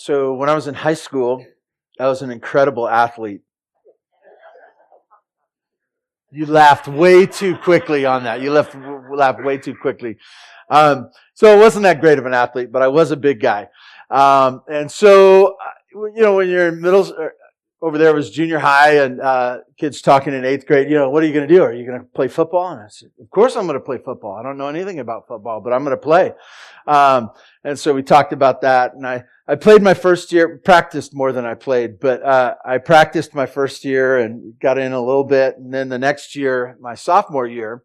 So when I was in high school, I was an incredible athlete. You laughed way too quickly on that. You laughed, laughed way too quickly. Um, so I wasn't that great of an athlete, but I was a big guy. Um, and so, you know, when you're in middle, over there was junior high and uh, kids talking in eighth grade. You know, what are you going to do? Are you going to play football? And I said, of course I'm going to play football. I don't know anything about football, but I'm going to play. Um, and so we talked about that. And I, I played my first year, practiced more than I played, but uh, I practiced my first year and got in a little bit. And then the next year, my sophomore year,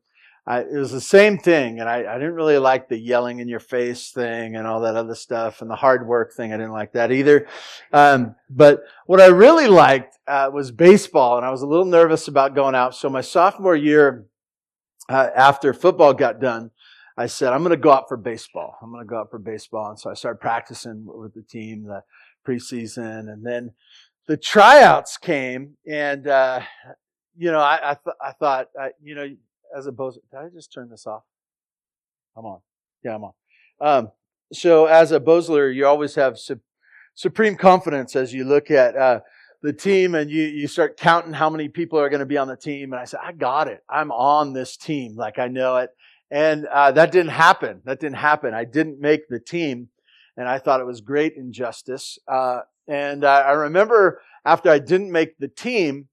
I, it was the same thing, and I, I, didn't really like the yelling in your face thing and all that other stuff, and the hard work thing. I didn't like that either. Um, but what I really liked uh, was baseball, and I was a little nervous about going out. So my sophomore year, uh, after football got done, I said, "I'm going to go out for baseball. I'm going to go out for baseball." And so I started practicing with the team the preseason, and then the tryouts came, and uh, you know, I, I, th- I thought, uh, you know as a Bozeler. Did I just turn this off? I'm on. Yeah, I'm on. Um, so as a Bozeler, you always have su- supreme confidence as you look at uh, the team and you, you start counting how many people are going to be on the team. And I said, I got it. I'm on this team. Like I know it. And uh, that didn't happen. That didn't happen. I didn't make the team. And I thought it was great injustice. Uh, and I remember after I didn't make the team,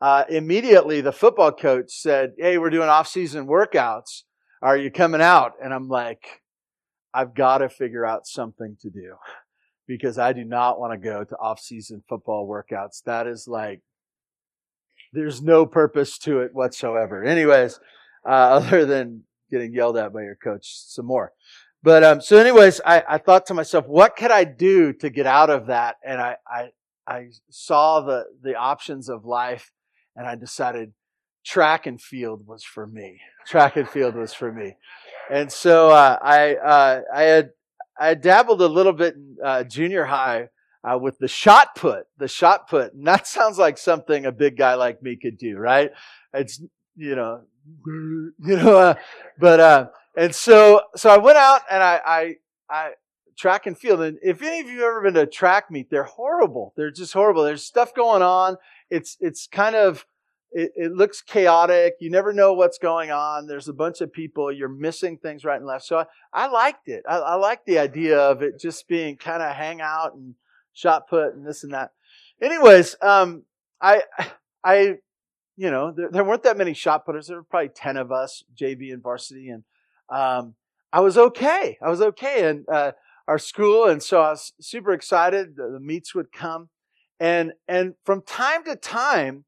uh, immediately the football coach said, Hey, we're doing off season workouts. Are you coming out? And I'm like, I've got to figure out something to do because I do not want to go to off season football workouts. That is like, there's no purpose to it whatsoever. Anyways, uh, other than getting yelled at by your coach some more. But um, so, anyways, I, I thought to myself, what could I do to get out of that? And I, I, I saw the the options of life and I decided track and field was for me. Track and field was for me. And so uh, I uh, I had I dabbled a little bit in uh, junior high uh, with the shot put, the shot put, and that sounds like something a big guy like me could do, right? It's you know, you know, uh, but uh, and so so I went out and I I I track and field. And if any of you have ever been to a track meet, they're horrible. They're just horrible. There's stuff going on it's it's kind of it, it, looks chaotic. You never know what's going on. There's a bunch of people. You're missing things right and left. So I, I liked it. I, I liked the idea of it just being kind of hang out and shot put and this and that. Anyways, um, I I you know there, there weren't that many shot putters. There were probably ten of us, JV and varsity, and um, I was okay. I was okay, and uh, our school, and so I was super excited. The, the meets would come. And, and from time to time,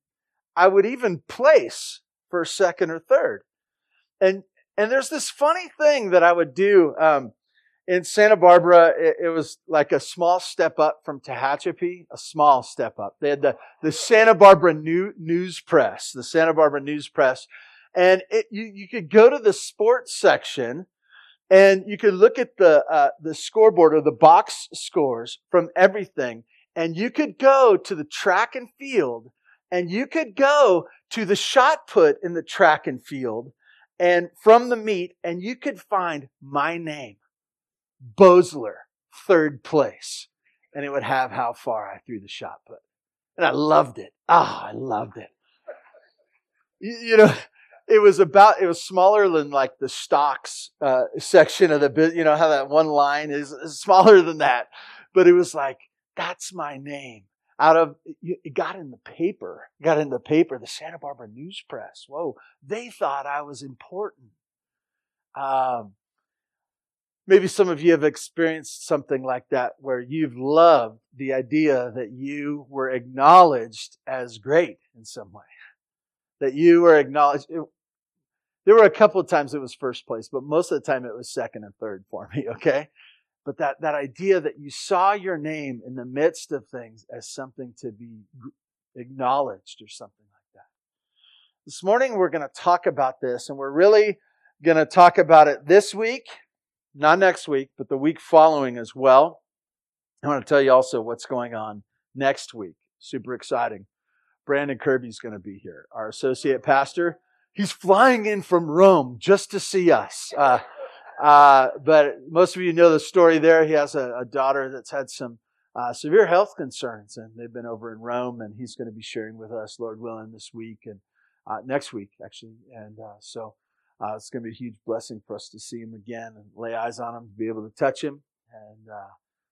I would even place for second or third. And, and there's this funny thing that I would do, um, in Santa Barbara, it, it, was like a small step up from Tehachapi, a small step up. They had the, the Santa Barbara New, News Press, the Santa Barbara News Press. And it, you, you could go to the sports section and you could look at the, uh, the scoreboard or the box scores from everything and you could go to the track and field and you could go to the shot put in the track and field and from the meet and you could find my name, Bozeler, third place. And it would have how far I threw the shot put. And I loved it. Ah, oh, I loved it. You, you, know, it was about, it was smaller than like the stocks uh, section of the, you know, how that one line is, is smaller than that. But it was like, that's my name. Out of it got in the paper, got in the paper, the Santa Barbara News Press. Whoa, they thought I was important. Um, maybe some of you have experienced something like that where you've loved the idea that you were acknowledged as great in some way, that you were acknowledged. It, there were a couple of times it was first place, but most of the time it was second and third for me, okay? But that, that idea that you saw your name in the midst of things as something to be acknowledged or something like that. This morning we're going to talk about this, and we're really going to talk about it this week, not next week, but the week following as well. I want to tell you also what's going on next week. Super exciting. Brandon Kirby's going to be here, our associate pastor. He's flying in from Rome just to see us. Uh, uh, but most of you know the story there. He has a, a daughter that's had some uh, severe health concerns, and they've been over in Rome, and he's going to be sharing with us, Lord willing, this week and uh, next week actually. And uh, so uh, it's going to be a huge blessing for us to see him again and lay eyes on him, be able to touch him, and uh,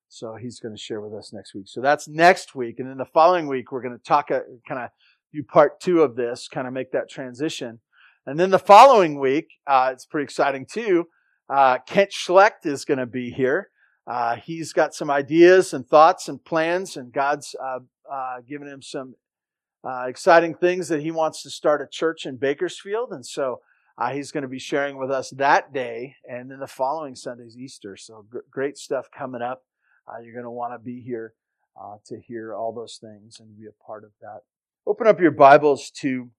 so he's going to share with us next week. So that's next week, and then the following week we're going to talk kind of do part two of this, kind of make that transition. And then the following week, uh, it's pretty exciting too. Uh, Kent Schlecht is going to be here. Uh, he's got some ideas and thoughts and plans, and God's uh, uh, given him some uh, exciting things that he wants to start a church in Bakersfield. And so he's going to be sharing with us that day. And then the following Sunday's Easter. So gr- great stuff coming up. you're going to want to be here to hear all those things and be a part of that. Open up your Bibles to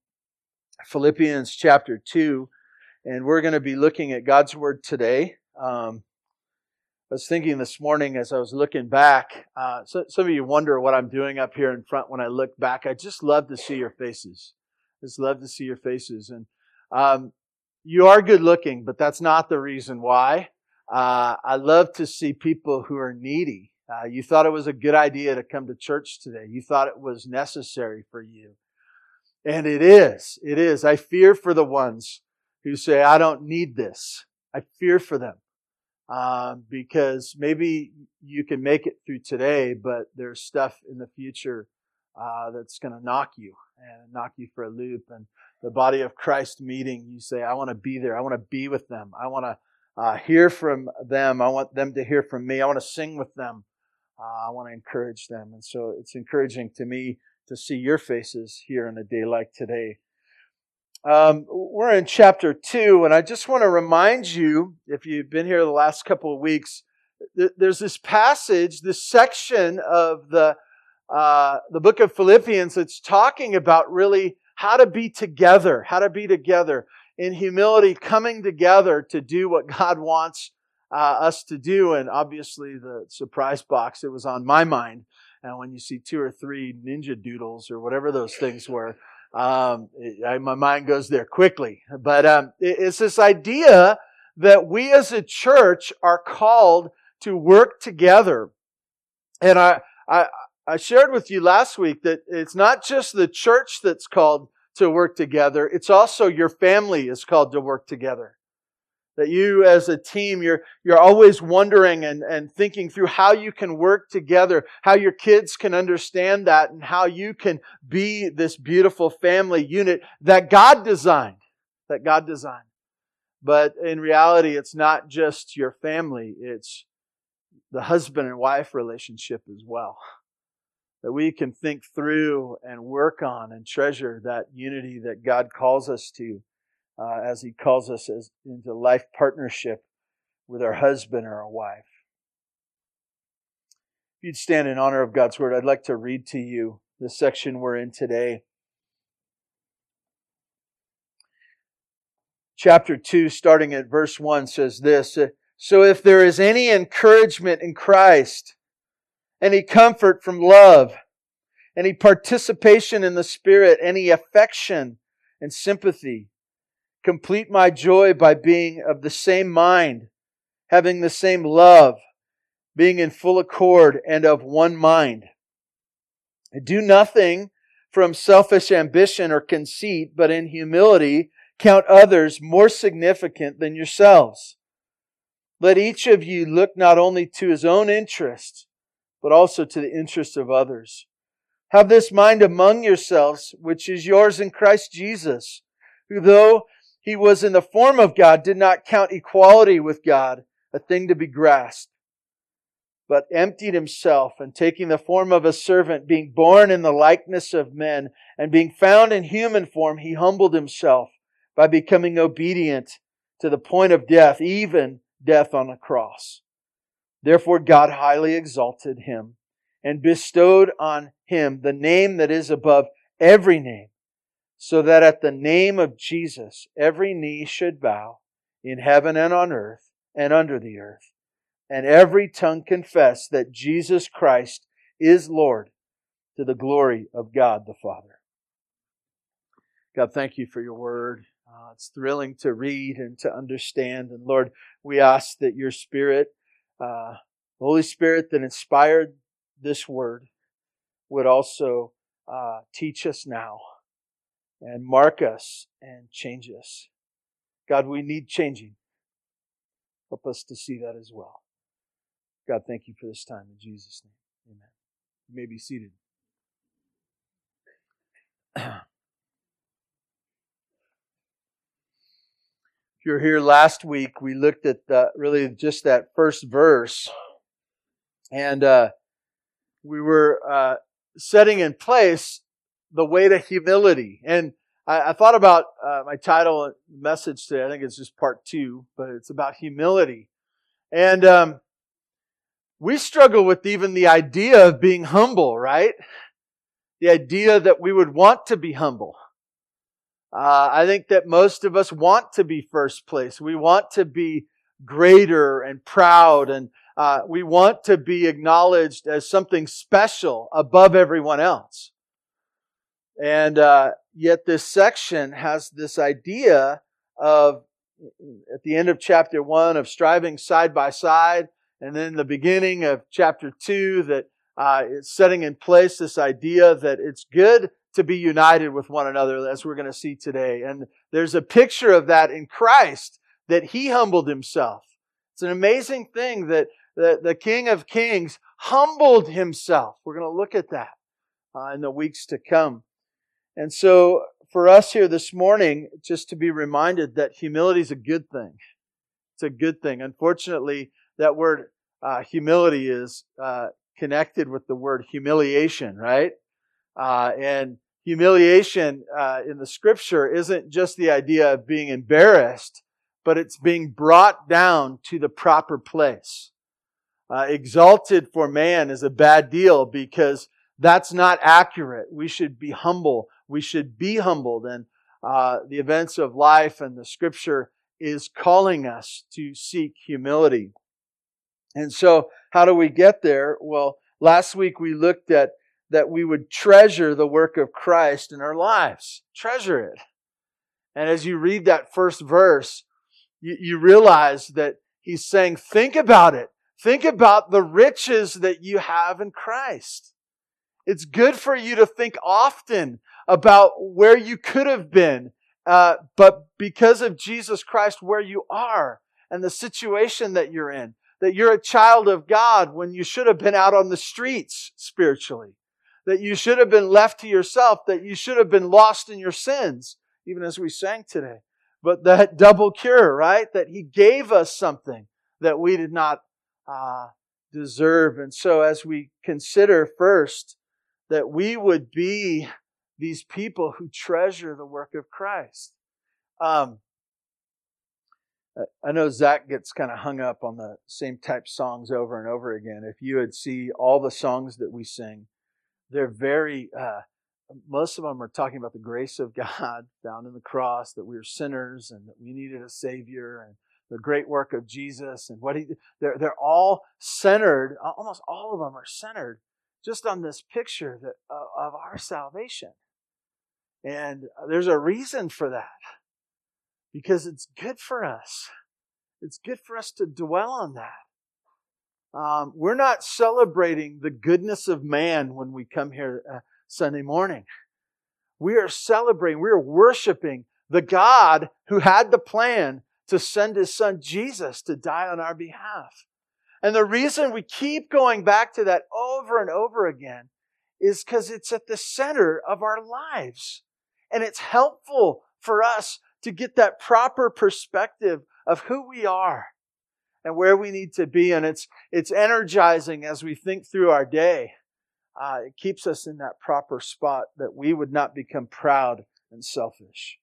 Philippians chapter 2, and we're going to be looking at God's Word today. Um, I was thinking this morning as I was looking back, uh, so, some of you wonder what I'm doing up here in front when I look back. I just love to see your faces. I just love to see your faces. And um, you are good looking, but that's not the reason why. Uh, I love to see people who are needy uh, you thought it was a good idea to come to church today. You thought it was necessary for you. And it is. It is. I fear for the ones who say, I don't need this. I fear for them. Um, because maybe you can make it through today, but there's stuff in the future uh, that's going to knock you and knock you for a loop. And the body of Christ meeting, you say, I want to be there. I want to be with them. I want to uh, hear from them. I want them to hear from me. I want to sing with them uh, I want to encourage them. And so it's encouraging to me to see your faces here in a day like today. Um, we're in chapter two, and I just want to remind you, if you've been here the last couple of weeks, th- there's this passage, this section of the uh, the book of Philippians that's talking about really how to be together, how to be together in humility, coming together to do what God wants uh, us to do. And obviously, the surprise box, it was on my mind. And when you see two or three ninja doodles or whatever those things were, um, I, my mind goes there quickly. But um, it, it's this idea that we as a church are called to work together. And I, I, I shared with you last week that it's not just the church that's called to work together, it's also your family is called to work together. That you as a team, you're, you're always wondering and, and thinking through how you can work together, how your kids can understand that, and how you can be this beautiful family unit that God designed. That God designed. But in reality, it's not just your family, it's the husband and wife relationship as well. That we can think through and work on and treasure that unity that God calls us to uh, as He calls us as, into life partnership with our husband or our wife. If you'd stand in honor of God's Word, I'd like to read to you the section we're in today. Chapter 2, starting at verse 1, says this So if there is any encouragement in Christ, any comfort from love, any participation in the Spirit, any affection and sympathy, Complete my joy by being of the same mind, having the same love, being in full accord and of one mind. Do nothing from selfish ambition or conceit, but in humility count others more significant than yourselves. Let each of you look not only to his own interest, but also to the interest of others. Have this mind among yourselves, which is yours in Christ Jesus, who though he was in the form of God, did not count equality with God a thing to be grasped, but emptied himself and taking the form of a servant, being born in the likeness of men and being found in human form, he humbled himself by becoming obedient to the point of death, even death on a cross. Therefore God highly exalted him and bestowed on him the name that is above every name so that at the name of Jesus every knee should bow in heaven and on earth and under the earth, and every tongue confess that Jesus Christ is Lord to the glory of God the Father. God, thank you for your word. Uh, it's thrilling to read and to understand. And Lord, we ask that your Spirit, uh, Holy Spirit that inspired this word would also uh, teach us now and mark us and change us. God, we need changing. Help us to see that as well. God, thank you for this time in Jesus' name. Amen. You may be seated. if you're here last week, we looked at the, really just that first verse, and uh, we were uh, setting in place the way to humility. And I, I thought about uh, my title message today. I think it's just part two, but it's about humility. And um, we struggle with even the idea of being humble, right? The idea that we would want to be humble. Uh, I think that most of us want to be first place. We want to be greater and proud, and uh, we want to be acknowledged as something special above everyone else. And uh, yet, this section has this idea of, at the end of chapter one, of striving side by side and then the beginning of chapter 2 that uh, it's setting in place this idea that it's good to be united with one another, as we're going to see today. And there's a picture of that in Christ, that he humbled himself. It's an amazing thing that the, the King of Kings humbled himself. We're going to look at that uh, in the weeks to come. And so, for us here this morning, just to be reminded that humility is a good thing. It's a good thing. Unfortunately, that word uh, humility is uh, connected with the word humiliation, right? Uh, and humiliation uh, in the scripture isn't just the idea of being embarrassed, but it's being brought down to the proper place. Uh, exalted for man is a bad deal because that's not accurate. We should be humble. We should be humbled. And uh, the events of life and the scripture is calling us to seek humility. And so, how do we get there? Well, last week we looked at that we would treasure the work of Christ in our lives. Treasure it. And as you read that first verse, you, you realize that he's saying, think about it. Think about the riches that you have in Christ. It's good for you to think often about where you could have been, uh, but because of Jesus Christ, where you are and the situation that you're in that you're a child of God when you should have been out on the streets spiritually, that you should have been left to yourself, that you should have been lost in your sins, even as we sang today. But that double cure, right? That He gave us something that we did not uh, deserve. And so, as we consider first that we would be these people who treasure the work of Christ. Um, I know Zach gets kind of hung up on the same type songs over and over again. If you would see all the songs that we sing, they're very, uh, most of them are talking about the grace of God found in the cross, that we are sinners and that we needed a Savior and the great work of Jesus and what he, they're, they're all centered, almost all of them are centered just on this picture that, uh, of our salvation. And there's a reason for that because it's good for us. It's good for us to dwell on that. Um, we're not celebrating the goodness of man when we come here uh, Sunday morning. We are celebrating, we are worshiping the God who had the plan to send his son Jesus to die on our behalf. And the reason we keep going back to that over and over again is because it's at the center of our lives. And it's helpful for us to get that proper perspective of who we are and where we need to be. And it's, it's energizing as we think through our day. Uh, it keeps us in that proper spot that we would not become proud and selfish.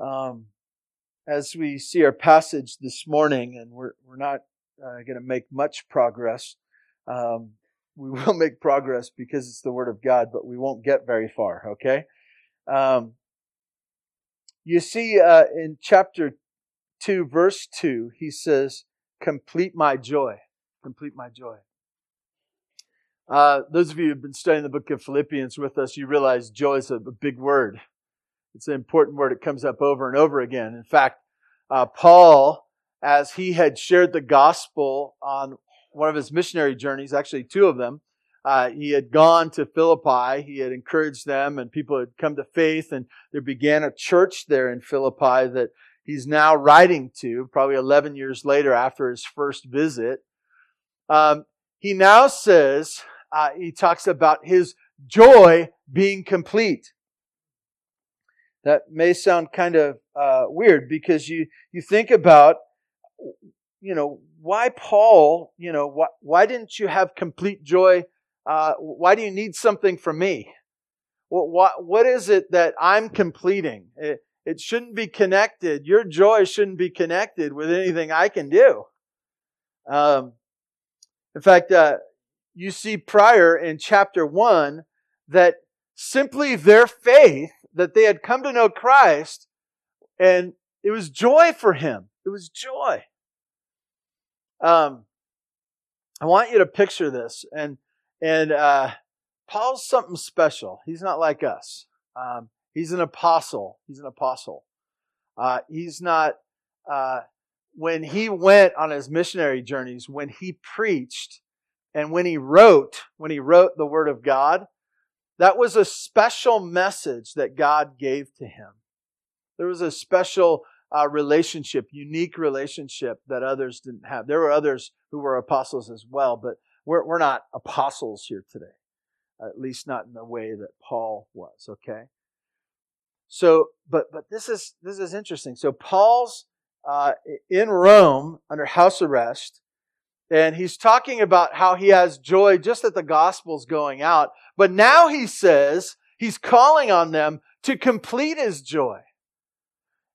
Um, as we see our passage this morning, and we're, we're not uh, going to make much progress, um, we will make progress because it's the Word of God, but we won't get very far, okay? Um, you see, uh, in chapter 2, verse 2, he says, Complete my joy. Complete my joy. Uh, those of you who have been studying the book of Philippians with us, you realize joy is a, a big word. It's an important word. It comes up over and over again. In fact, uh, Paul, as he had shared the gospel on one of his missionary journeys, actually two of them, uh, he had gone to Philippi. He had encouraged them, and people had come to faith, and there began a church there in Philippi that he's now writing to, probably 11 years later after his first visit. Um, he now says, uh, he talks about his joy being complete. That may sound kind of uh, weird because you, you think about, you know, why Paul, you know, why, why didn't you have complete joy? Uh, why do you need something from me? What, what, what is it that I'm completing? It, it shouldn't be connected. Your joy shouldn't be connected with anything I can do. Um, in fact, uh, you see prior in chapter 1 that simply their faith that they had come to know Christ and it was joy for him. It was joy. Um, I want you to picture this, and and uh, Paul's something special. He's not like us. Um, he's an apostle. He's an apostle. Uh, he's not. Uh, when he went on his missionary journeys, when he preached, and when he wrote, when he wrote the Word of God, that was a special message that God gave to him. There was a special uh, relationship, unique relationship that others didn't have. There were others who were apostles as well, but we're, we're not apostles here today, at least not in the way that Paul was. Okay. So, but but this is this is interesting. So Paul's uh, in Rome under house arrest, and he's talking about how he has joy just that the gospel's going out. But now he says he's calling on them to complete his joy.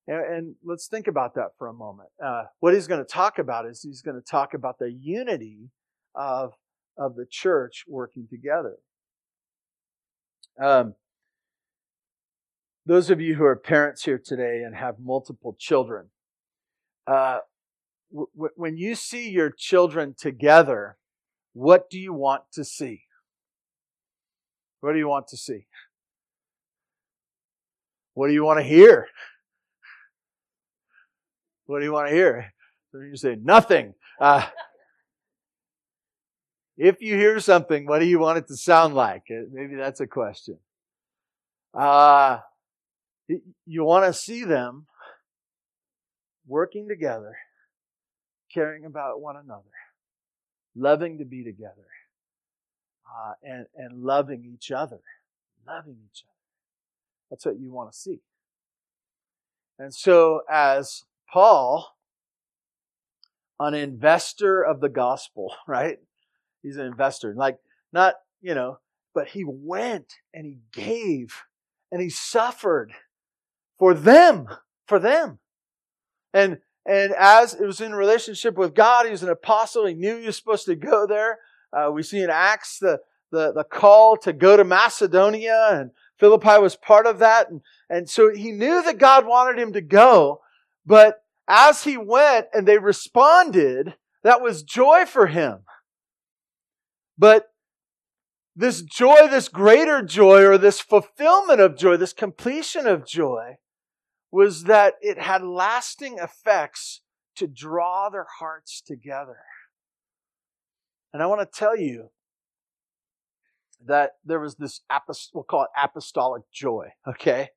And, let's think about that for a moment. Uh, what he's going to talk about is he's going to talk about the unity of, of the church working together. Um, those of you who are parents here today and have multiple children, uh, when you see your children together, what do you want to see? What do you want to see? What do you want to hear? What do you want to hear? You say nothing. Uh, if you hear something, what do you want it to sound like? Uh, maybe that's a question. Uh, you want to see them working together caring about one another, loving to be together, uh, and, and loving each other. Loving each other. That's what you want to see. And so, as Paul, an investor of the gospel, right? He's an investor. Like, not, you know, but he went and he gave and he suffered for them, for them. And and as it was in relationship with God, he was an apostle. He knew he was supposed to go there. Uh, we see in Acts the, the, the call to go to Macedonia, and Philippi was part of that. And, and so he knew that God wanted him to go. But as he went and they responded, that was joy for him. But this joy, this greater joy, or this fulfillment of joy, this completion of joy, was that it had lasting effects to draw their hearts together. And I want to tell you that there was this, apost- we'll call it apostolic joy, okay?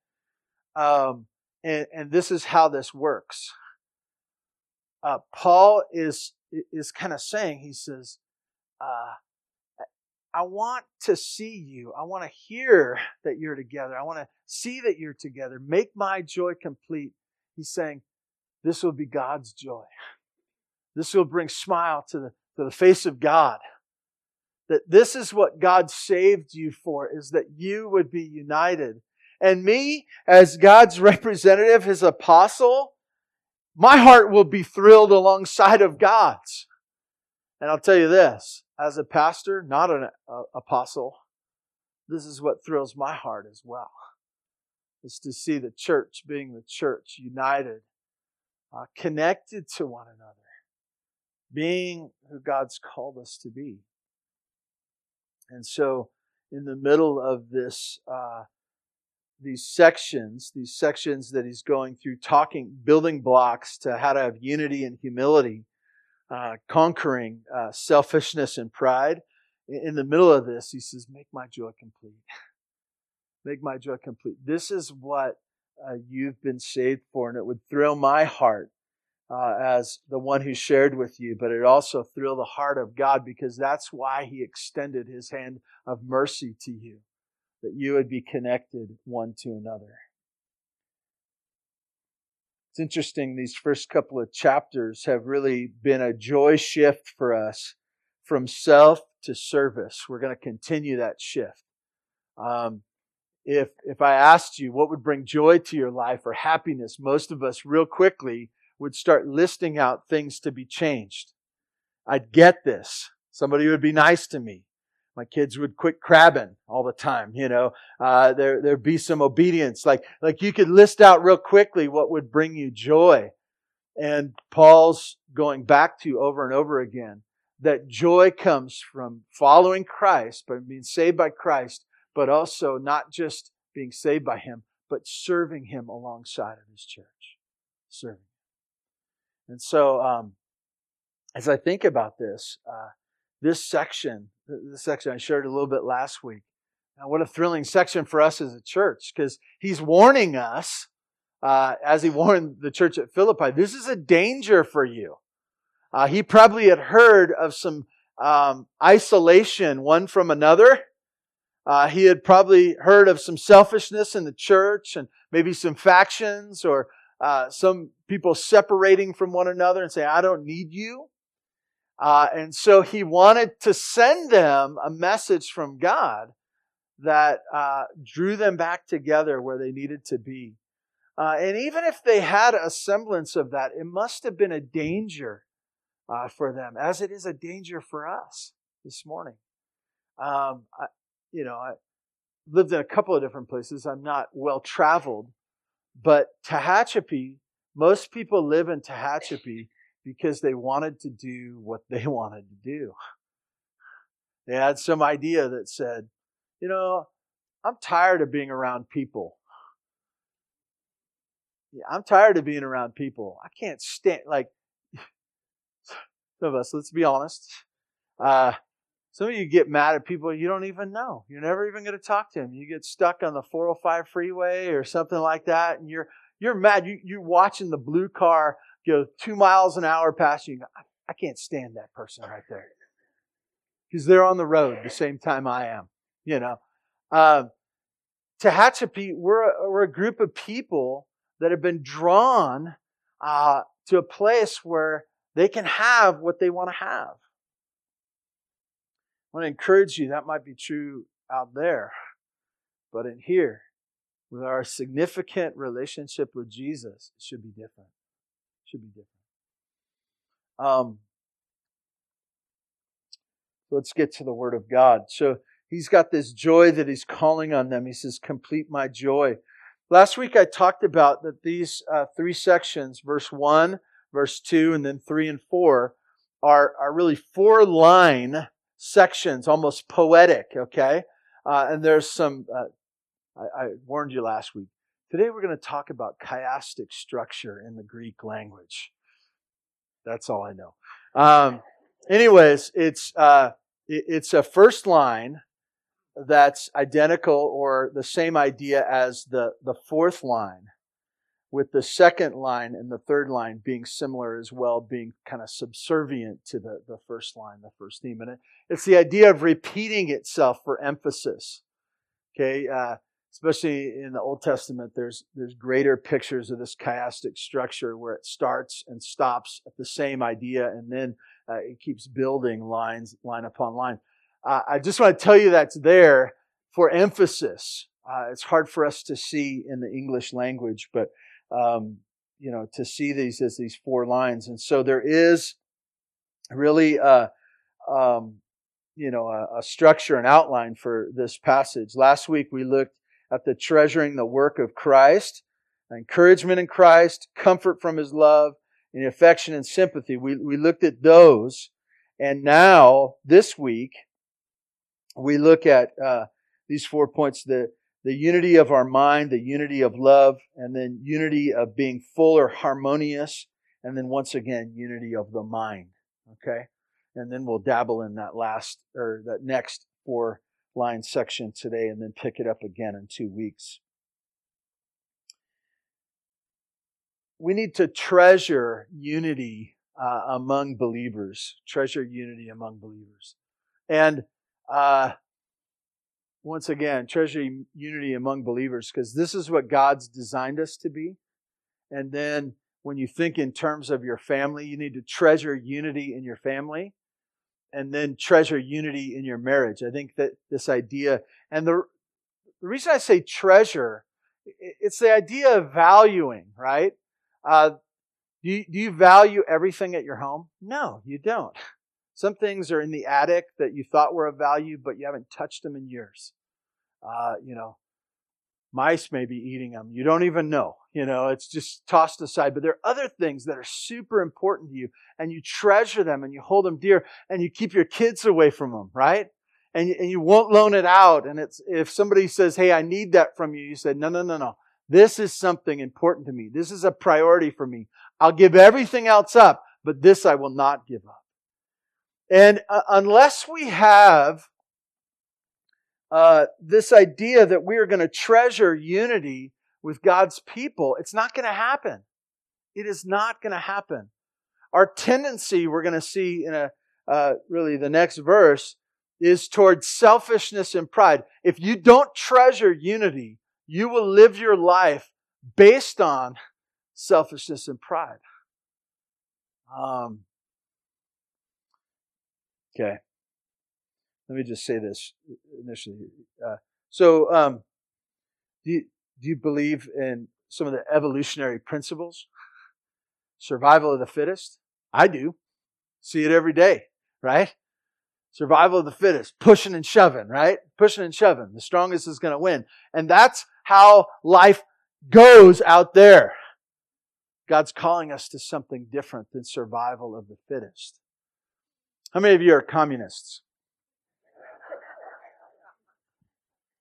Um, and, and this is how this works. Uh, Paul is, is kind of saying, he says, uh, I want to see you. I want to hear that you're together. I want to see that you're together. Make my joy complete. He's saying, this will be God's joy. This will bring smile to the, to the face of God. That this is what God saved you for, is that you would be united. And me, as God's representative, his apostle, my heart will be thrilled alongside of God's. And I'll tell you this, as a pastor, not an uh, apostle, this is what thrills my heart as well. Is to see the church being the church, united, uh, connected to one another, being who God's called us to be. And so, in the middle of this, uh, these sections, these sections that he's going through, talking, building blocks to how to have unity and humility, uh, conquering uh, selfishness and pride. In the middle of this, he says, Make my joy complete. Make my joy complete. This is what uh, you've been saved for, and it would thrill my heart uh, as the one who shared with you, but it also thrilled the heart of God because that's why He extended His hand of mercy to you, that you would be connected one to another. It's interesting, these first couple of chapters have really been a joy shift for us from self to service. We're going to continue that shift. Um, if, if I asked you what would bring joy to your life or happiness, most of us real quickly would start listing out things to be changed. I'd get this. Somebody would be nice to me. My kids would quit crabbing all the time, you know. Uh, there, there'd be some obedience. Like, like you could list out real quickly what would bring you joy. And Paul's going back to over and over again that joy comes from following Christ, but being saved by Christ, but also not just being saved by Him, but serving Him alongside of His church. Serving. And so, um, as I think about this, uh, this section, this section I shared a little bit last week. Now, what a thrilling section for us as a church because he's warning us, uh, as he warned the church at Philippi, this is a danger for you. Uh, he probably had heard of some um, isolation one from another. Uh, he had probably heard of some selfishness in the church and maybe some factions or uh, some people separating from one another and say, I don't need you. Uh, and so he wanted to send them a message from God that uh, drew them back together where they needed to be. Uh, and even if they had a semblance of that, it must have been a danger uh, for them, as it is a danger for us this morning. Um, I, you know, I lived in a couple of different places. I'm not well traveled, but Tehachapi, most people live in Tehachapi because they wanted to do what they wanted to do. They had some idea that said, you know, I'm tired of being around people. Yeah, I'm tired of being around people. I can't stand, like, some of us, let's be honest. Uh, some of you get mad at people you don't even know. You're never even going to talk to them. You get stuck on the 405 freeway or something like that, and you're you're mad. You you're watching the blue car go two miles an hour past you. I, I can't stand that person right there because they're on the road the same time I am. You know, uh, Tehachapi, we're a, we're a group of people that have been drawn uh, to a place where they can have what they want to have. I want to encourage you, that might be true out there, but in here, with our significant relationship with Jesus, it should be different. Should be different. Um, let's get to the Word of God. So he's got this joy that he's calling on them. He says, Complete my joy. Last week I talked about that these uh, three sections, verse 1, verse 2, and then 3 and 4, are, are really four line sections, almost poetic, okay? Uh, and there's some, uh, I, I, warned you last week. Today we're going to talk about chiastic structure in the Greek language. That's all I know. Um, anyways, it's, uh, it's a first line that's identical or the same idea as the, the fourth line with the second line and the third line being similar as well, being kind of subservient to the, the first line, the first theme. And it, it's the idea of repeating itself for emphasis. Okay, uh, especially in the Old Testament, there's there's greater pictures of this chiastic structure where it starts and stops at the same idea, and then uh, it keeps building lines, line upon line. Uh, I just want to tell you that's there for emphasis. Uh, it's hard for us to see in the English language, but um, you know, to see these as these four lines. And so there is really, a, um, you know, a, a structure, an outline for this passage. Last week we looked the treasuring the work of Christ, encouragement in Christ, comfort from His love, and affection and sympathy. We, we looked at those. And now, this week, we look at uh, these four points the the unity of our mind, the unity of love, and then unity of being full or harmonious, and then once again, unity of the mind. Okay? And then we'll dabble in that last or that next four line section today and then pick it up again in two weeks. We need to treasure unity uh, among believers. Treasure unity among believers. And uh, once again, treasure unity among believers because this is what God's designed us to be. And then when you think in terms of your family, you need to treasure unity in your family and then treasure unity in your marriage. I think that this idea, and the, the reason I say treasure, it's the idea of valuing, right? Uh, do, you, do you value everything at your home? No, you don't. Some things are in the attic that you thought were of value, but you haven't touched them in years. Uh, you know, mice may be eating them. You don't even know. You know, it's just tossed aside. But there are other things that are super important to you, and you treasure them and you hold them dear, and you keep your kids away from them, right? And, and you won't loan it out. And it's if somebody says, "Hey, I need that from you," you said, "No, no, no, no. This is something important to me. This is a priority for me. I'll give everything else up, but this I will not give up." And uh, unless we have uh, this idea that we are going to treasure unity with God's people, it's not going to happen. It is not going to happen. Our tendency, we're going to see in a uh, really the next verse, is towards selfishness and pride. If you don't treasure unity, you will live your life based on selfishness and pride. Um, Okay. Let me just say this initially. Uh, so, um, do you, do you believe in some of the evolutionary principles? Survival of the fittest? I do. See it every day, right? Survival of the fittest, pushing and shoving, right? Pushing and shoving. The strongest is going to win. And that's how life goes out there. God's calling us to something different than survival of the fittest. How many of you are communists?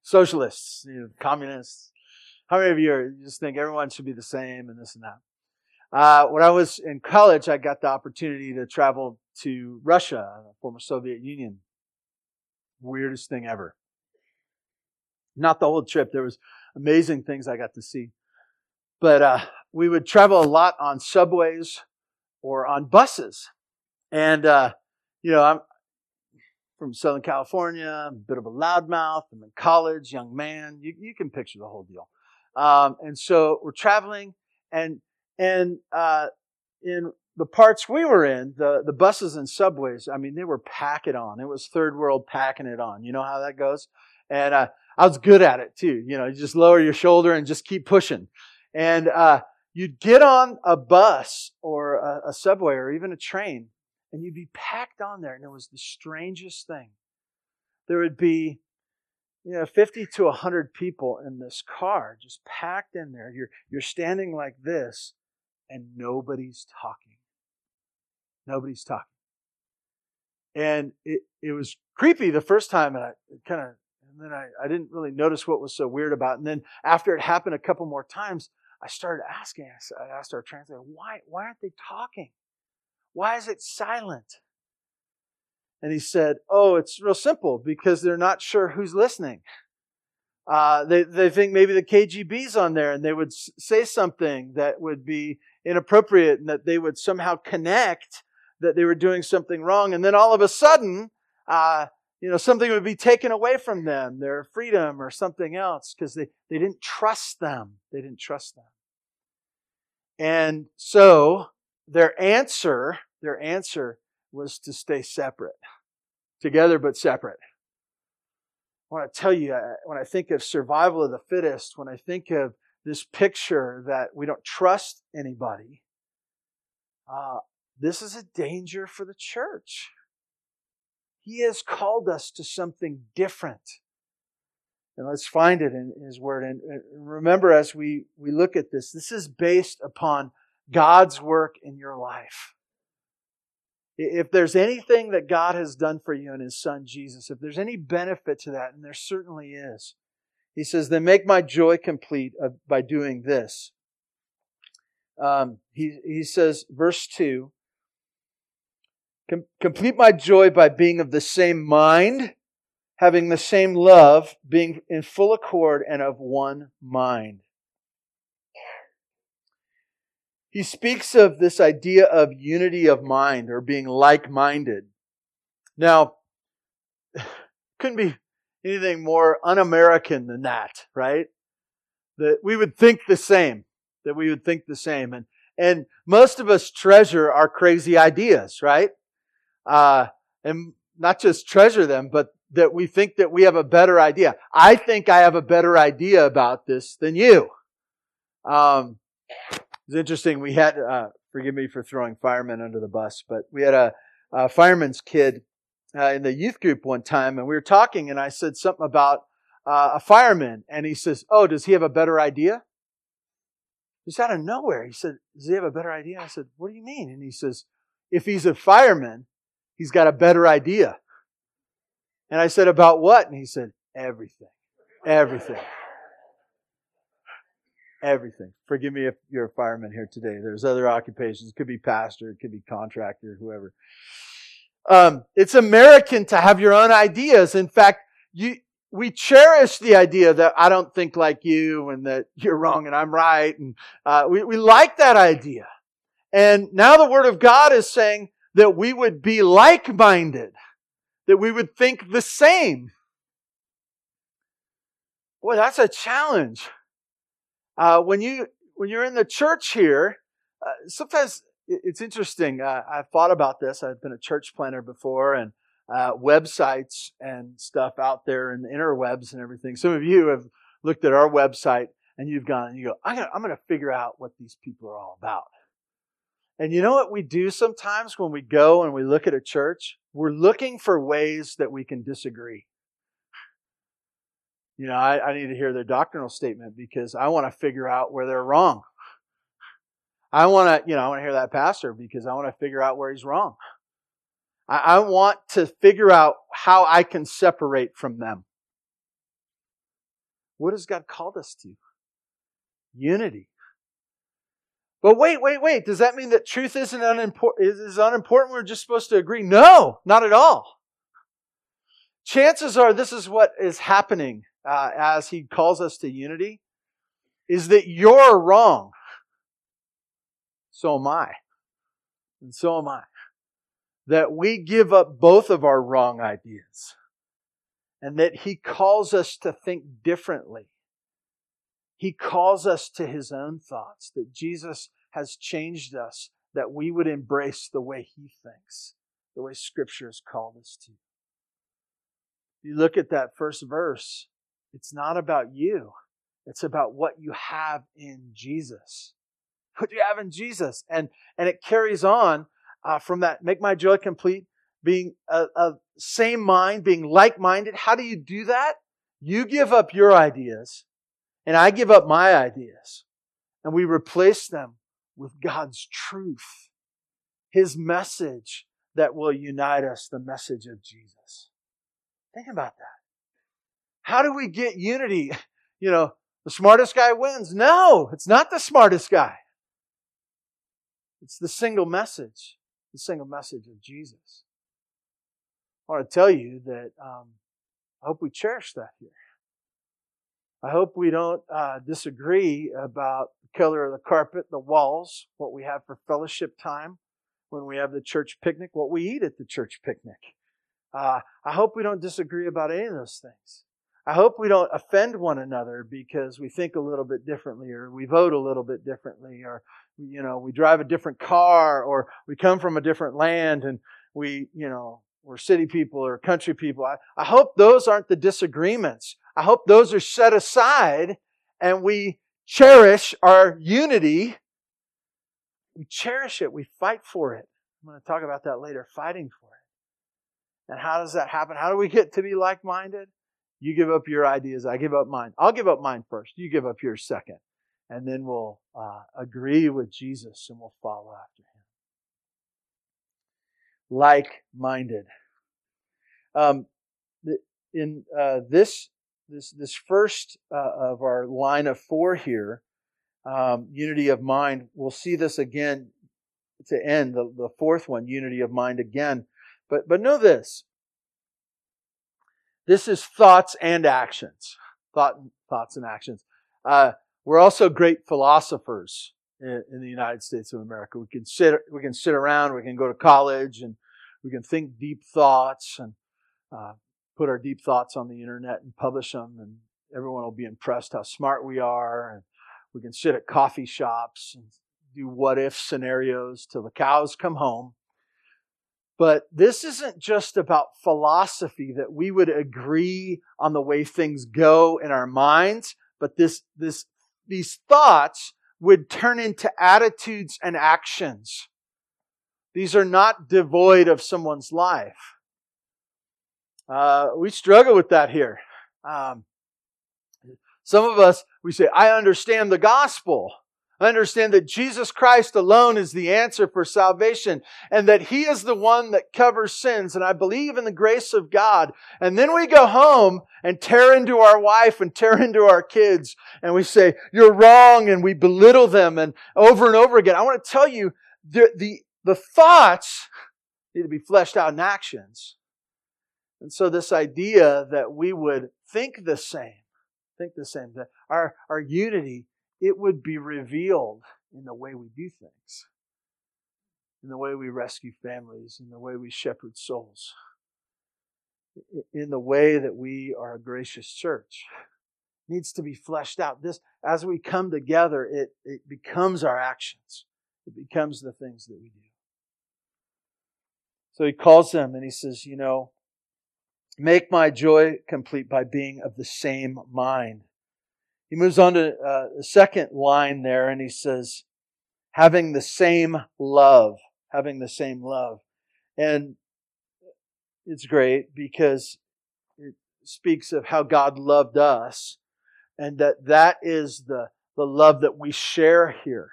Socialists, you know, communists. How many of you, are, you just think everyone should be the same and this and that? Uh, when I was in college, I got the opportunity to travel to Russia, former Soviet Union. Weirdest thing ever. Not the whole trip. There was amazing things I got to see. But uh, we would travel a lot on subways or on buses. And uh, you know, I'm from Southern California, a bit of a loudmouth. I'm in college, young man. You, you can picture the whole deal. Um, and so we're traveling, and and uh, in the parts we were in, the the buses and subways, I mean, they were packing it on. It was third world packing it on. You know how that goes. And uh, I was good at it too. You know, you just lower your shoulder and just keep pushing. And uh, you'd get on a bus or a, a subway or even a train, and you'd be packed on there. And it was the strangest thing. There would be, you know, 50 to 100 people in this car just packed in there. You're, you're standing like this, and nobody's talking. Nobody's talking. And it, it was creepy the first time, and I kind of, and then I, I didn't really notice what was so weird about it. And then after it happened a couple more times, I started asking, I asked our translator, why, why aren't they talking? Why is it silent? And he said, Oh, it's real simple because they're not sure who's listening. Uh, they, they think maybe the KGB's on there and they would say something that would be inappropriate and that they would somehow connect that they were doing something wrong. And then all of a sudden, uh, you know, something would be taken away from them, their freedom or something else, because they, they didn't trust them. They didn't trust them. And so their answer their answer was to stay separate, together but separate. I want to tell you, when I think of survival of the fittest, when I think of this picture that we don't trust anybody, uh, this is a danger for the church. He has called us to something different. And let's find it in His Word. And remember, as we, we look at this, this is based upon God's work in your life. If there's anything that God has done for you in His Son Jesus, if there's any benefit to that, and there certainly is, He says, then make my joy complete by doing this. Um, he, he says, verse 2 Com- complete my joy by being of the same mind, having the same love, being in full accord and of one mind. He speaks of this idea of unity of mind or being like minded. Now, couldn't be anything more un American than that, right? That we would think the same, that we would think the same. And, and most of us treasure our crazy ideas, right? Uh, and not just treasure them, but that we think that we have a better idea. I think I have a better idea about this than you. Um, it's interesting. We had, uh, forgive me for throwing firemen under the bus, but we had a, a fireman's kid uh, in the youth group one time, and we were talking, and I said something about uh, a fireman, and he says, "Oh, does he have a better idea?" Just out of nowhere, he said, "Does he have a better idea?" I said, "What do you mean?" And he says, "If he's a fireman, he's got a better idea." And I said, "About what?" And he said, "Everything, everything." Everything. Forgive me if you're a fireman here today. There's other occupations. It could be pastor, it could be contractor, whoever. Um, it's American to have your own ideas. In fact, you, we cherish the idea that I don't think like you and that you're wrong and I'm right. And uh, we, we like that idea. And now the Word of God is saying that we would be like minded, that we would think the same. Boy, that's a challenge. Uh, when you when you're in the church here, uh, sometimes it's interesting. Uh, I've thought about this. I've been a church planter before, and uh, websites and stuff out there in the interwebs and everything. Some of you have looked at our website and you've gone and you go, I'm going to figure out what these people are all about. And you know what we do sometimes when we go and we look at a church? We're looking for ways that we can disagree. You know, I, I need to hear their doctrinal statement because I want to figure out where they're wrong. I want to, you know, I want to hear that pastor because I want to figure out where he's wrong. I, I want to figure out how I can separate from them. What has God called us to? Unity. But wait, wait, wait. Does that mean that truth isn't unimportant? Is unimportant? We're just supposed to agree? No, not at all. Chances are this is what is happening uh, as he calls us to unity is that you're wrong. So am I. And so am I. That we give up both of our wrong ideas. And that he calls us to think differently. He calls us to his own thoughts. That Jesus has changed us. That we would embrace the way he thinks. The way scripture has called us to. You look at that first verse it's not about you. It's about what you have in Jesus. What you have in Jesus. And, and it carries on uh, from that, make my joy complete, being a, a same mind, being like minded. How do you do that? You give up your ideas, and I give up my ideas, and we replace them with God's truth, His message that will unite us, the message of Jesus. Think about that. How do we get unity? You know, the smartest guy wins. No, it's not the smartest guy. It's the single message, the single message of Jesus. I want to tell you that um, I hope we cherish that here. I hope we don't uh, disagree about the color of the carpet, the walls, what we have for fellowship time, when we have the church picnic, what we eat at the church picnic. Uh, I hope we don't disagree about any of those things. I hope we don't offend one another because we think a little bit differently or we vote a little bit differently or, you know, we drive a different car or we come from a different land and we, you know, we're city people or country people. I, I hope those aren't the disagreements. I hope those are set aside and we cherish our unity. We cherish it. We fight for it. I'm going to talk about that later, fighting for it. And how does that happen? How do we get to be like minded? You give up your ideas, I give up mine. I'll give up mine first. You give up yours second. And then we'll uh, agree with Jesus and we'll follow after him. Like minded. Um, in uh, this, this, this first uh, of our line of four here, um, unity of mind, we'll see this again to end the, the fourth one, unity of mind again. But, but know this. This is thoughts and actions. Thought, thoughts and actions. Uh, we're also great philosophers in, in, the United States of America. We can sit, we can sit around, we can go to college, and we can think deep thoughts and uh, put our deep thoughts on the internet and publish them, and everyone will be impressed how smart we are. And we can sit at coffee shops and do what if scenarios till the cows come home. But this isn't just about philosophy that we would agree on the way things go in our minds, but this, this, these thoughts would turn into attitudes and actions. These are not devoid of someone's life. Uh, we struggle with that here. Um, some of us, we say, I understand the gospel. I understand that Jesus Christ alone is the answer for salvation and that He is the one that covers sins. And I believe in the grace of God. And then we go home and tear into our wife and tear into our kids and we say, you're wrong and we belittle them and over and over again. I want to tell you the, the, the thoughts need to be fleshed out in actions. And so this idea that we would think the same, think the same, that our, our unity it would be revealed in the way we do things, in the way we rescue families, in the way we shepherd souls, in the way that we are a gracious church. It needs to be fleshed out. This, as we come together, it, it becomes our actions. It becomes the things that we do. So he calls them and he says, you know, make my joy complete by being of the same mind. He moves on to uh, the second line there and he says, having the same love, having the same love. And it's great because it speaks of how God loved us and that that is the, the love that we share here.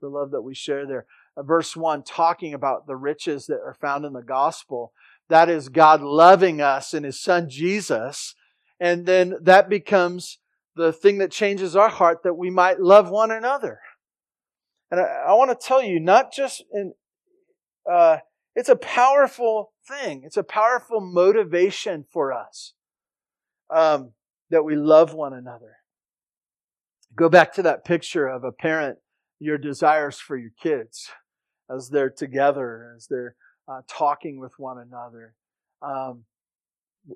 The love that we share there. Uh, verse 1 talking about the riches that are found in the gospel. That is God loving us in His Son Jesus. And then that becomes the thing that changes our heart that we might love one another. And I, I want to tell you, not just in, uh, it's a powerful thing. It's a powerful motivation for us um, that we love one another. Go back to that picture of a parent, your desires for your kids as they're together, as they're uh, talking with one another. Um,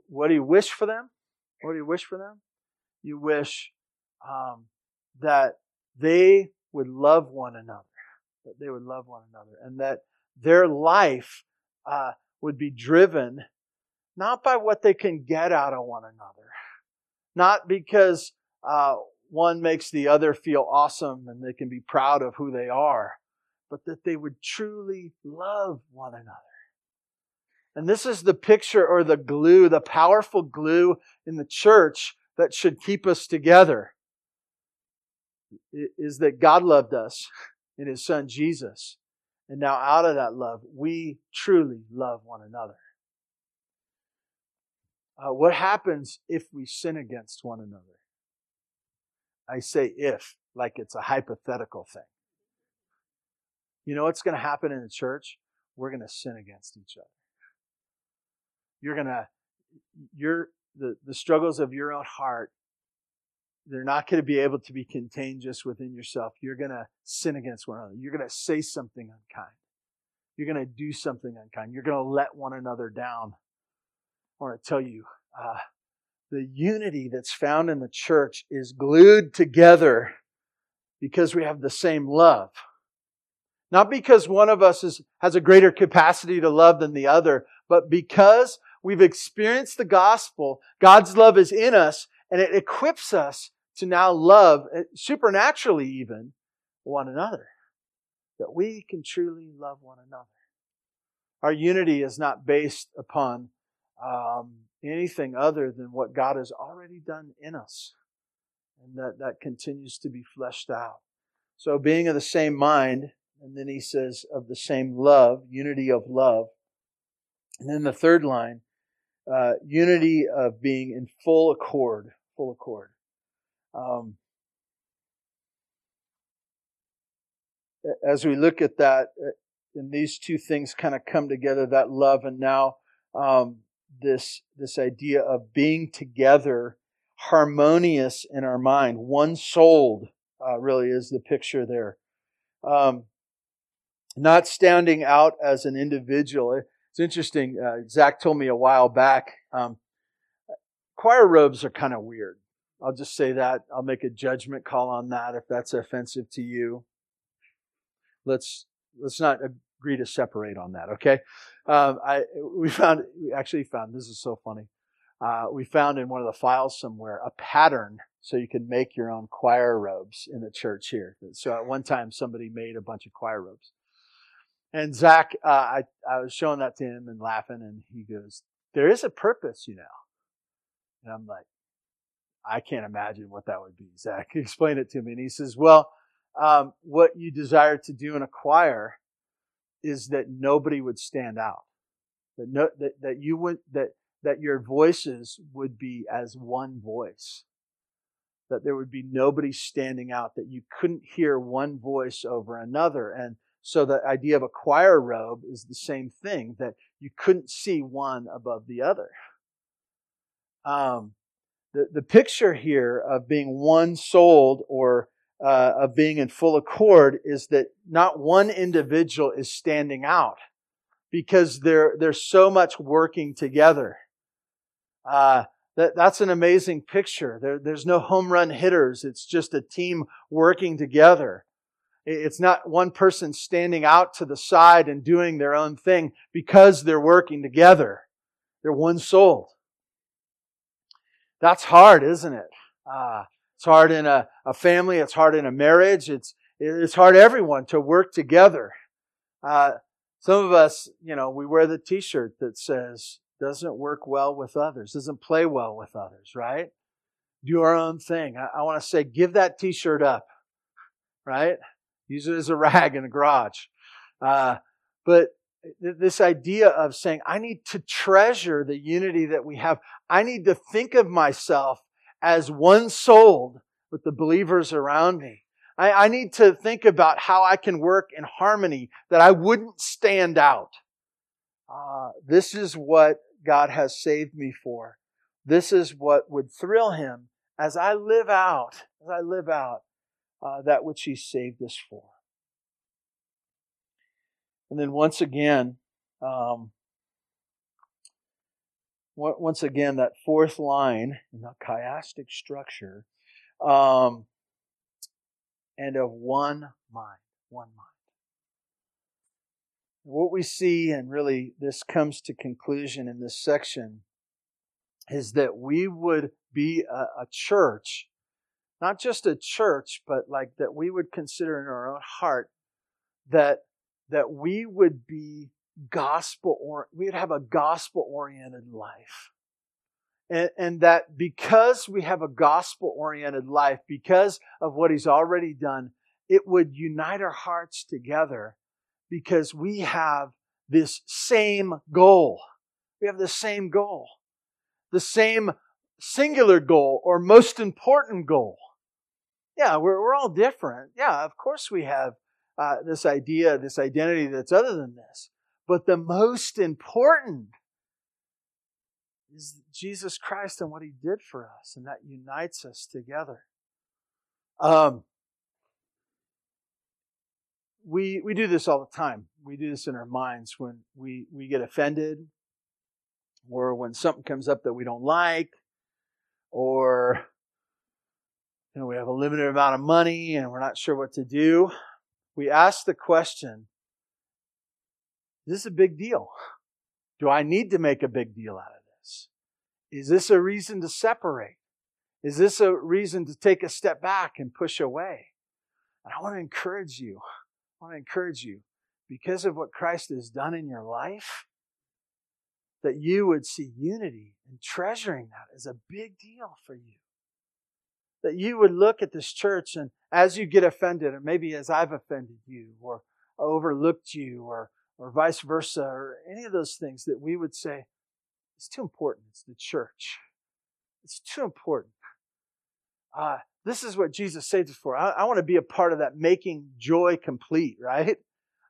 what do you wish for them? What do you wish for them? You wish um, that they would love one another, that they would love one another, and that their life uh, would be driven not by what they can get out of one another, not because uh, one makes the other feel awesome and they can be proud of who they are, but that they would truly love one another. And this is the picture or the glue, the powerful glue in the church that should keep us together is that God loved us in His Son Jesus. And now, out of that love, we truly love one another. Uh, what happens if we sin against one another? I say if, like it's a hypothetical thing. You know what's going to happen in the church? We're going to sin against each other. You're going to, you're, the, the struggles of your own heart, they're not going to be able to be contained just within yourself. You're going to sin against one another. You're going to say something unkind. You're going to do something unkind. You're going to let one another down. I want to tell you, uh, the unity that's found in the church is glued together because we have the same love. Not because one of us is, has a greater capacity to love than the other, but because We've experienced the gospel. God's love is in us and it equips us to now love, eh, supernaturally even, one another. That we can truly love one another. Our unity is not based upon um, anything other than what God has already done in us. And that, that continues to be fleshed out. So being of the same mind, and then he says of the same love, unity of love. And then the third line, uh, unity of being in full accord, full accord. Um, as we look at that, uh, and these two things kind of come together that love and now um, this this idea of being together harmonious in our mind one souled uh, really is the picture there um, not standing out as an individual it's interesting uh, zach told me a while back um, choir robes are kind of weird i'll just say that i'll make a judgment call on that if that's offensive to you let's let's not agree to separate on that. Okay, um, I we found we actually found this is so funny. Uh, we found in one of the files somewhere a pattern so you can make your own choir robes in the church here. So at one time somebody made a bunch of choir robes, and Zach, uh, I I was showing that to him and laughing, and he goes, "There is a purpose, you know." And I'm like, I can't imagine what that would be. Zach explain it to me, and he says, "Well." um, what you desire to do in a choir is that nobody would stand out. That, no, that, that you would, that, that your voices would be as one voice. That there would be nobody standing out, that you couldn't hear one voice over another. And so the idea of a choir robe is the same thing, that you couldn't see one above the other. Um, the, the picture here of being one souled or uh, of being in full accord is that not one individual is standing out because they're so much working together. Uh, that, that's an amazing picture. There, there's no home run hitters. It's just a team working together. It's not one person standing out to the side and doing their own thing because they're working together. They're one soul. That's hard, isn't it? Uh, it's hard in a, a family. It's hard in a marriage. It's, it's hard everyone to work together. Uh, some of us, you know, we wear the t-shirt that says, doesn't work well with others, doesn't play well with others, right? Do our own thing. I, I want to say, give that t-shirt up, right? Use it as a rag in the garage. Uh, but this idea of saying, I need to treasure the unity that we have. I need to think of myself as one souled with the believers around me. I, I, need to think about how I can work in harmony, that I wouldn't stand out. Uh, this is what God has saved me for. This is what would thrill Him as I live out, as I live out uh, that which He saved us for. And then once again, um, once again, that fourth line in the chiastic structure, um, and of one mind, one mind. What we see, and really this comes to conclusion in this section, is that we would be a, a church, not just a church, but like that we would consider in our own heart that that we would be gospel or we'd have a gospel oriented life. And, and that because we have a gospel oriented life, because of what he's already done, it would unite our hearts together because we have this same goal. We have the same goal. The same singular goal or most important goal. Yeah, we're, we're all different. Yeah, of course we have uh, this idea, this identity that's other than this. But the most important is Jesus Christ and what he did for us, and that unites us together. Um, we we do this all the time. We do this in our minds when we we get offended, or when something comes up that we don't like, or you know we have a limited amount of money and we're not sure what to do. We ask the question, is this a big deal. Do I need to make a big deal out of this? Is this a reason to separate? Is this a reason to take a step back and push away? And I want to encourage you. I want to encourage you because of what Christ has done in your life, that you would see unity and treasuring that as a big deal for you. That you would look at this church and as you get offended, or maybe as I've offended you or overlooked you or or vice versa, or any of those things that we would say, it's too important. It's the church. It's too important. Uh, this is what Jesus saved us for. I, I want to be a part of that making joy complete, right?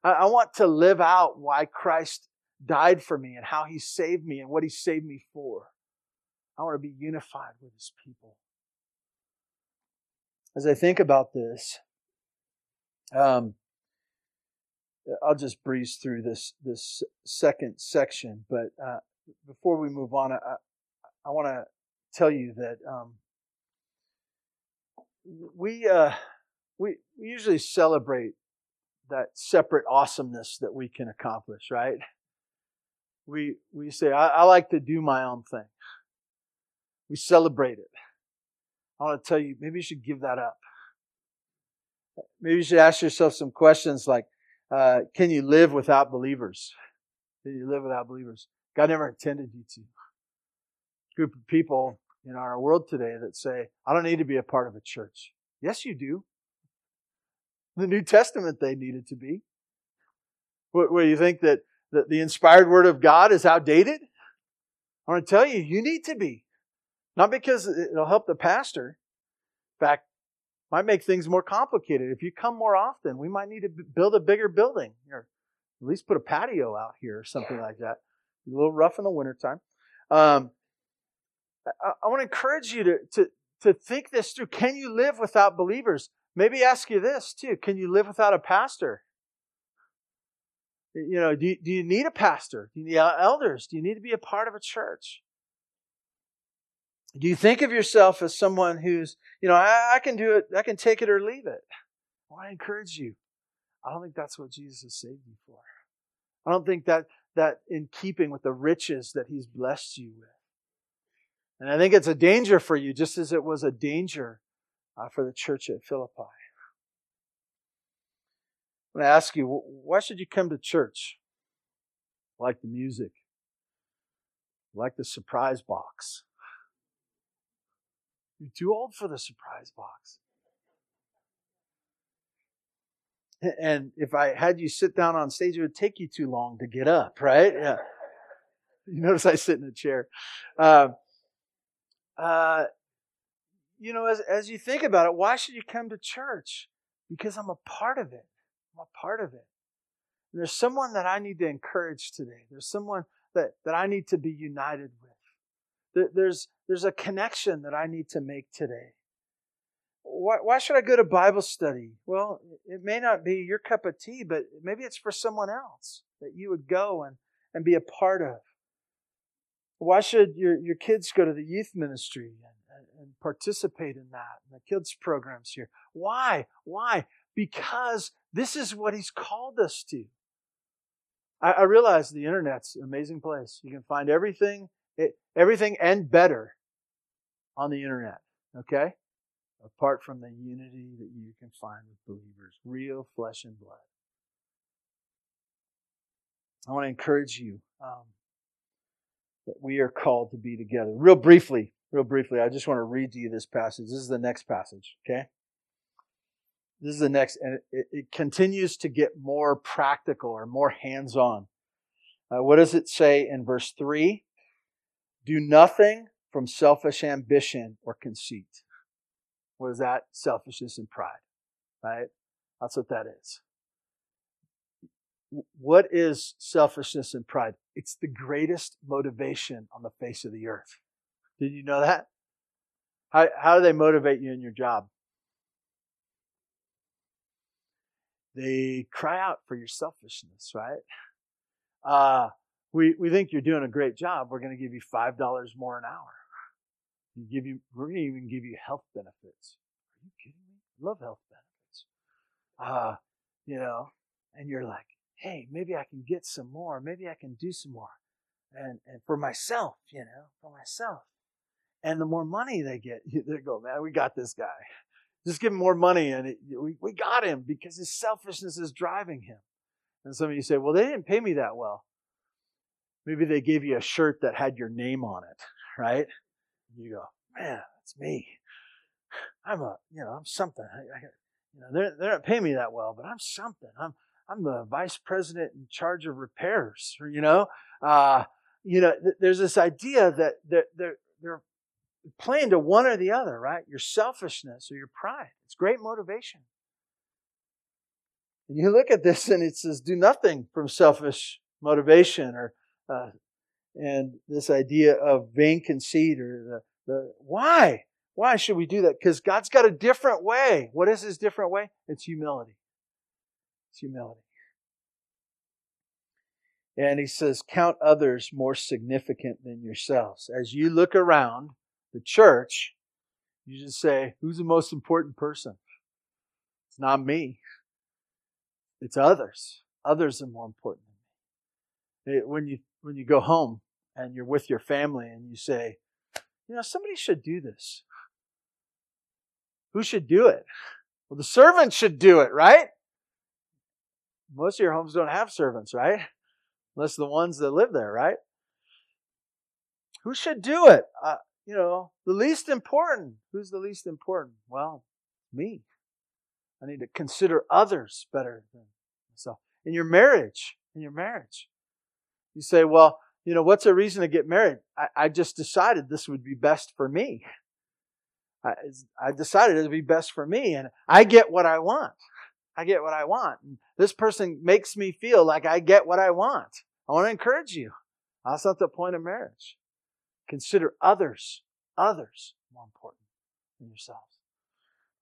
I, I want to live out why Christ died for me and how he saved me and what he saved me for. I want to be unified with his people. As I think about this, um, I'll just breeze through this this second section, but uh, before we move on, I, I want to tell you that um, we uh, we we usually celebrate that separate awesomeness that we can accomplish, right? We we say I, I like to do my own thing. We celebrate it. I want to tell you, maybe you should give that up. Maybe you should ask yourself some questions like, uh, can you live without believers? Can you live without believers? God never intended you to. Group of people in our world today that say, I don't need to be a part of a church. Yes, you do. The New Testament, they needed to be. What, what you think that, that the inspired word of God is outdated? I want to tell you, you need to be. Not because it'll help the pastor. In fact, might make things more complicated. If you come more often, we might need to build a bigger building or at least put a patio out here or something like that. A little rough in the wintertime. Um, I, I want to encourage you to, to, to think this through. Can you live without believers? Maybe ask you this too. Can you live without a pastor? You know, do you, do you need a pastor? Do you need elders? Do you need to be a part of a church? Do you think of yourself as someone who's, you know, I, I can do it, I can take it or leave it? Well, I encourage you. I don't think that's what Jesus saved you for. I don't think that that in keeping with the riches that He's blessed you with. And I think it's a danger for you, just as it was a danger uh, for the church at Philippi. I'm going to ask you, why should you come to church? Like the music, like the surprise box, you're too old for the surprise box. And if I had you sit down on stage, it would take you too long to get up, right? Yeah. You notice I sit in a chair. Uh, uh, you know, as, as you think about it, why should you come to church? Because I'm a part of it. I'm a part of it. And there's someone that I need to encourage today. There's someone that, that I need to be united with. There's, there's a connection that I need to make today. Why, why should I go to Bible study? Well, it may not be your cup of tea, but maybe it's for someone else that you would go and, and be a part of. Why should your, your kids go to the youth ministry and, and, and participate in that, in the kids' programs here? Why? Why? Because this is what He's called us to. I, I realize the internet's an amazing place. You can find everything it, everything and better on the internet, okay? Apart from the unity that you can find with believers, real flesh and blood. I want to encourage you um, that we are called to be together. Real briefly, real briefly, I just want to read to you this passage. This is the next passage, okay? This is the next, and it, it continues to get more practical or more hands on. Uh, what does it say in verse 3? Do nothing from selfish ambition or conceit. What is that? Selfishness and pride, right? That's what that is. What is selfishness and pride? It's the greatest motivation on the face of the earth. Did you know that? How, how do they motivate you in your job? They cry out for your selfishness, right? Uh, we, we think you're doing a great job. We're going to give you $5 more an hour. You give you, we're going to even give you health benefits. Are you kidding me? Love health benefits. Uh, you know, and you're like, hey, maybe I can get some more. Maybe I can do some more. And, and for myself, you know, for myself. And the more money they get, they go, man, we got this guy. Just give him more money and it, we, we got him because his selfishness is driving him. And some of you say, well, they didn't pay me that well. Maybe they gave you a shirt that had your name on it, right? You go, man, that's me. I'm a, you know, I'm something. I, I, you know, they're, they're not paying me that well, but I'm something. I'm, I'm the vice president in charge of repairs, you know? Uh, you know, th- there's this idea that they're, they're, they're playing to one or the other, right? Your selfishness or your pride. It's great motivation. And you look at this and it says, do nothing from selfish motivation or, uh, and this idea of vain conceit or the, the, why? Why should we do that? Because God's got a different way. What is his different way? It's humility. It's humility. And he says, count others more significant than yourselves. As you look around the church, you just say, who's the most important person? It's not me. It's others. Others are more important than me. When you, when you go home and you're with your family and you say, you know, somebody should do this. Who should do it? Well, the servant should do it, right? Most of your homes don't have servants, right? Unless the ones that live there, right? Who should do it? Uh, you know, the least important. Who's the least important? Well, me. I need to consider others better than myself. In your marriage, in your marriage, you say, well, you know, what's a reason to get married? I, I just decided this would be best for me. I, I decided it would be best for me, and I get what I want. I get what I want. And this person makes me feel like I get what I want. I want to encourage you. That's not the point of marriage. Consider others, others more important than yourselves.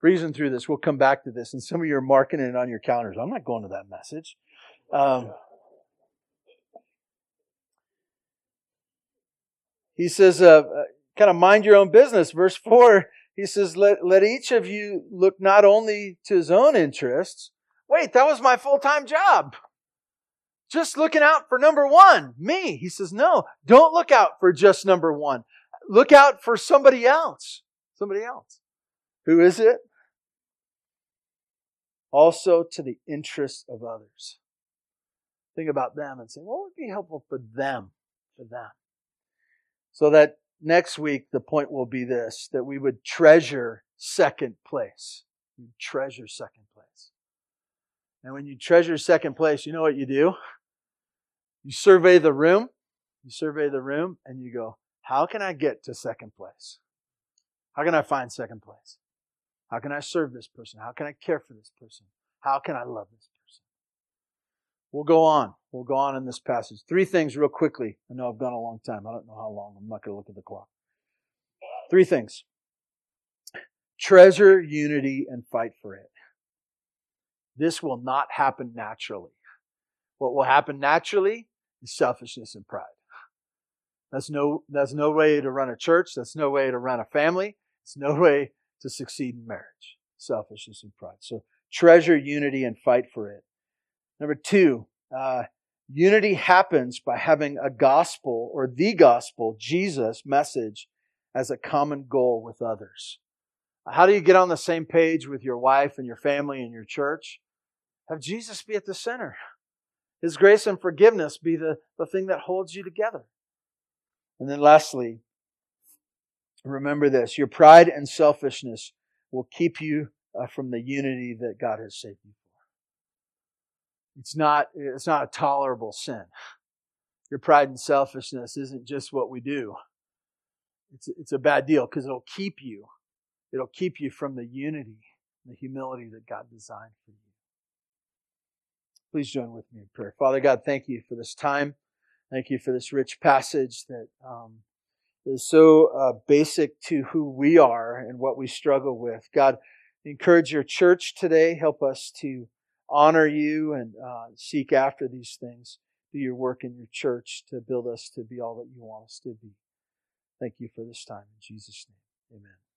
Reason through this, we'll come back to this, and some of you are marking it on your calendars. I'm not going to that message. Um, he says, uh, uh kind of mind your own business. Verse 4 he says, let, let each of you look not only to his own interests. Wait, that was my full-time job. Just looking out for number one, me. He says, no, don't look out for just number one. Look out for somebody else. Somebody else. Who is it? Also to the interests of others. Think about them and say, what would be helpful for them? For them. So that next week, the point will be this that we would treasure second place. You treasure second place. And when you treasure second place, you know what you do? You survey the room, you survey the room, and you go, How can I get to second place? How can I find second place? How can I serve this person? How can I care for this person? How can I love this person? We'll go on. We'll go on in this passage. Three things real quickly. I know I've gone a long time. I don't know how long. I'm not going to look at the clock. Three things. Treasure unity and fight for it. This will not happen naturally. What will happen naturally is selfishness and pride. That's no, that's no way to run a church. That's no way to run a family. It's no way to succeed in marriage. Selfishness and pride. So treasure unity and fight for it. Number two, uh, unity happens by having a gospel or the gospel, Jesus message as a common goal with others. How do you get on the same page with your wife and your family and your church? Have Jesus be at the center. His grace and forgiveness be the, the thing that holds you together. And then lastly, remember this your pride and selfishness will keep you uh, from the unity that God has saved you it's not, it's not a tolerable sin. Your pride and selfishness isn't just what we do. It's, it's a bad deal because it'll keep you. It'll keep you from the unity, the humility that God designed for you. Please join with me in prayer. Father God, thank you for this time. Thank you for this rich passage that um, is so uh, basic to who we are and what we struggle with. God, encourage your church today. Help us to honor you and uh, seek after these things. Do your work in your church to build us to be all that you want us to be. Thank you for this time. In Jesus' name, amen.